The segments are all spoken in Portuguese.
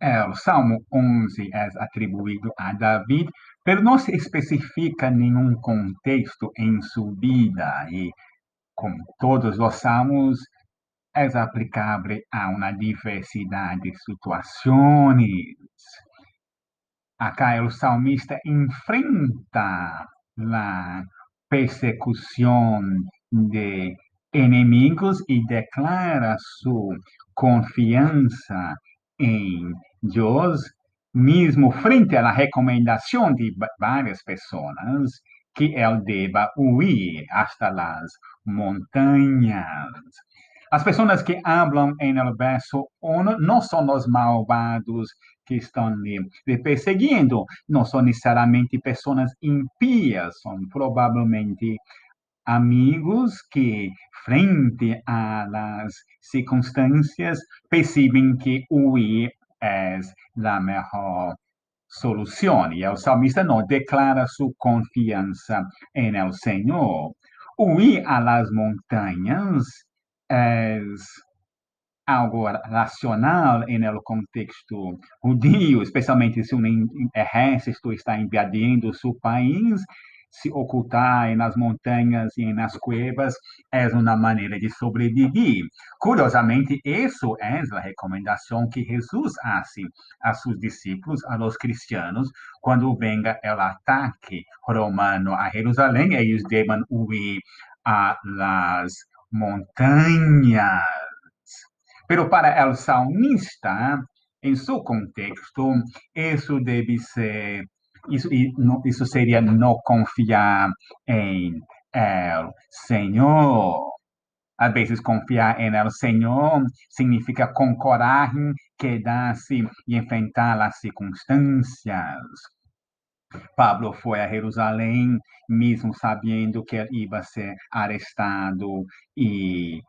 É, o Salmo 11 é atribuído a David, mas não se especifica nenhum contexto em sua vida e, como todos os salmos, é aplicável a uma diversidade de situações. Acá o salmista enfrenta a persecução de inimigos e declara sua confiança em Deus, mesmo frente à recomendação de várias pessoas que ele deva huir hasta as montanhas. As pessoas que falam em el verso 1 não são os malvados que estão lhe perseguindo, não são necessariamente pessoas impias, são provavelmente amigos que, frente às circunstâncias, percebem que huir é a melhor solução. E o salmista não declara sua confiança em el Senhor. Huir às montanhas é algo racional no contexto judío, especialmente se um exército está invadindo seu país, se ocultar nas montanhas e nas cuevas é uma maneira de sobreviver. Curiosamente, isso é a recomendação que Jesus hace a seus discípulos, a los cristianos, quando venga o ataque romano a Jerusalém, eles devem huir a las montanhas. Pero para o salmista, em seu contexto, isso deve ser isso, isso seria não confiar em el Senhor. Às vezes, confiar em el Senhor significa com coragem quedar-se e enfrentar as circunstâncias. Pablo foi a Jerusalém, mesmo sabendo que ia ser arrestado e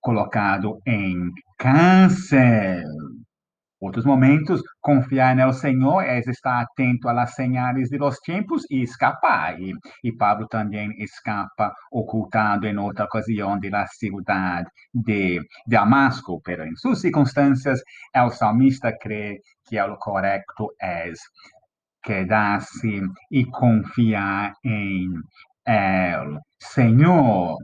colocado em cárcere. Outros momentos, confiar no Senhor é estar atento às señales de los tempos e escapar. E, e Pablo também escapa, ocultado em outra ocasião de la cidade de Damasco. Pero em suas circunstâncias, o salmista crê que o correto é quedar-se e confiar em El Senhor.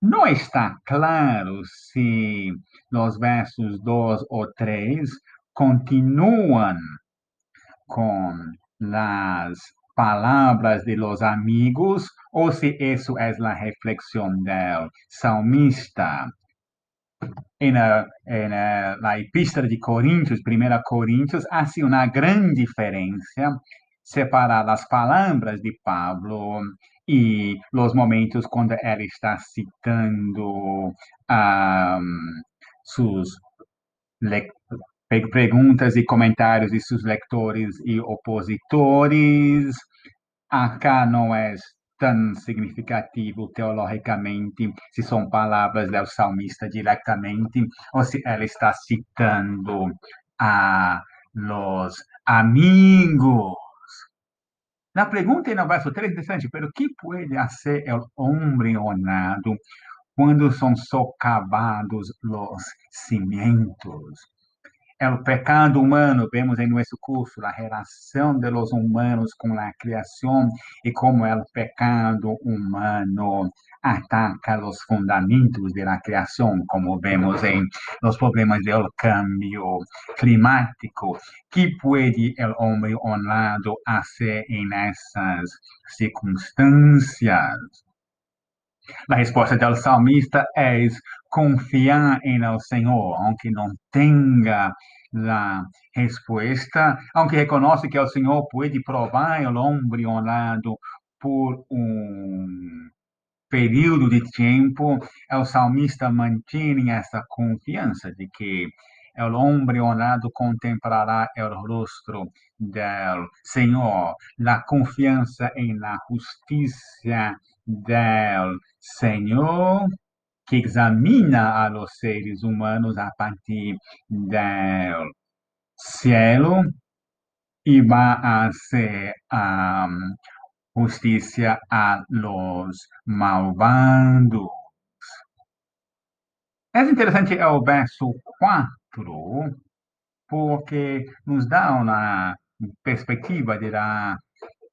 Não está claro se nos versos 2 ou 3 continuam com as palavras de los amigos ou se isso é a reflexão do salmista. La, en la epístola de Coríntios, 1 Coríntios, há uma grande diferença separar as palavras de Pablo e os momentos quando ele está citando um, suas perguntas e comentários de seus leitores e opositores. Acá não é tão significativo teologicamente se são palavras do salmista diretamente ou se ele está citando a los amigos. La pergunta no verso 3 é interessante, pero que pode fazer o homem honrado quando são socavados os cimientos? O pecado humano, vemos em nosso curso a relação de los humanos com a criação e como o pecado humano ataca os fundamentos da criação, como vemos em os problemas do cambio climático. que pode o homem honrado fazer em essas circunstâncias? A resposta do salmista é confiar em el Senhor, aunque não tenha a resposta, aunque reconhece que o Senhor pode provar o homem honrado por um período de tempo, o salmista mantém essa confiança de que o homem honrado contemplará o rosto do Senhor, a confiança em la justiça do Senhor que examina a los seres humanos a partir del cielo y va a hacer um, justicia a los malvados. É interessante o verso 4, porque nos dá uma perspectiva da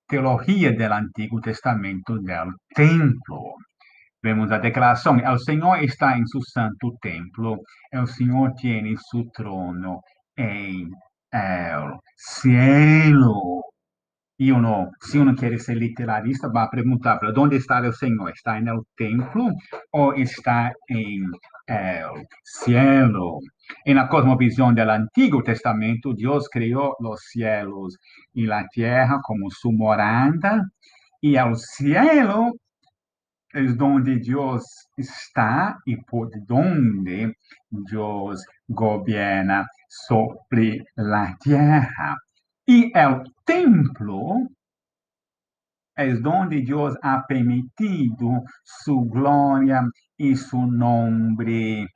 teologia do Antigo Testamento do templo. Vemos a declaração: o Senhor está em seu santo templo, o Senhor tem seu trono em el cielo. E uno, se uno quer ser literalista, vai perguntar para onde está o Senhor? Está no templo ou está em el cielo? En la cosmovisión del Antiguo Testamento, Dios creó los cielos y la tierra como su morada, y el cielo es donde Dios está y por donde Dios gobierna sobre la tierra. Y el templo es donde Dios ha permitido su gloria y su nombre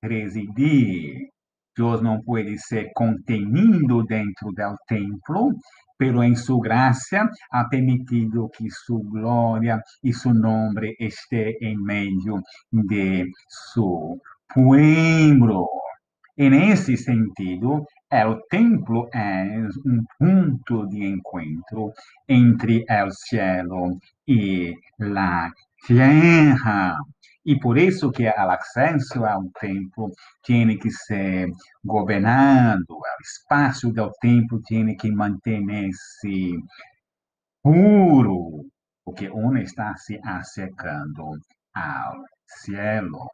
residir. Deus não pode ser contenido dentro do templo, pero em sua graça ha permitido que sua glória e seu nome esteja em meio de seu pueblo. En esse sentido, o templo é um ponto de encontro entre o cielo e a terra. E por isso que o acesso ao templo tem que ser governado, o espaço do templo tem que manter-se puro, porque um está se acercando ao cielo.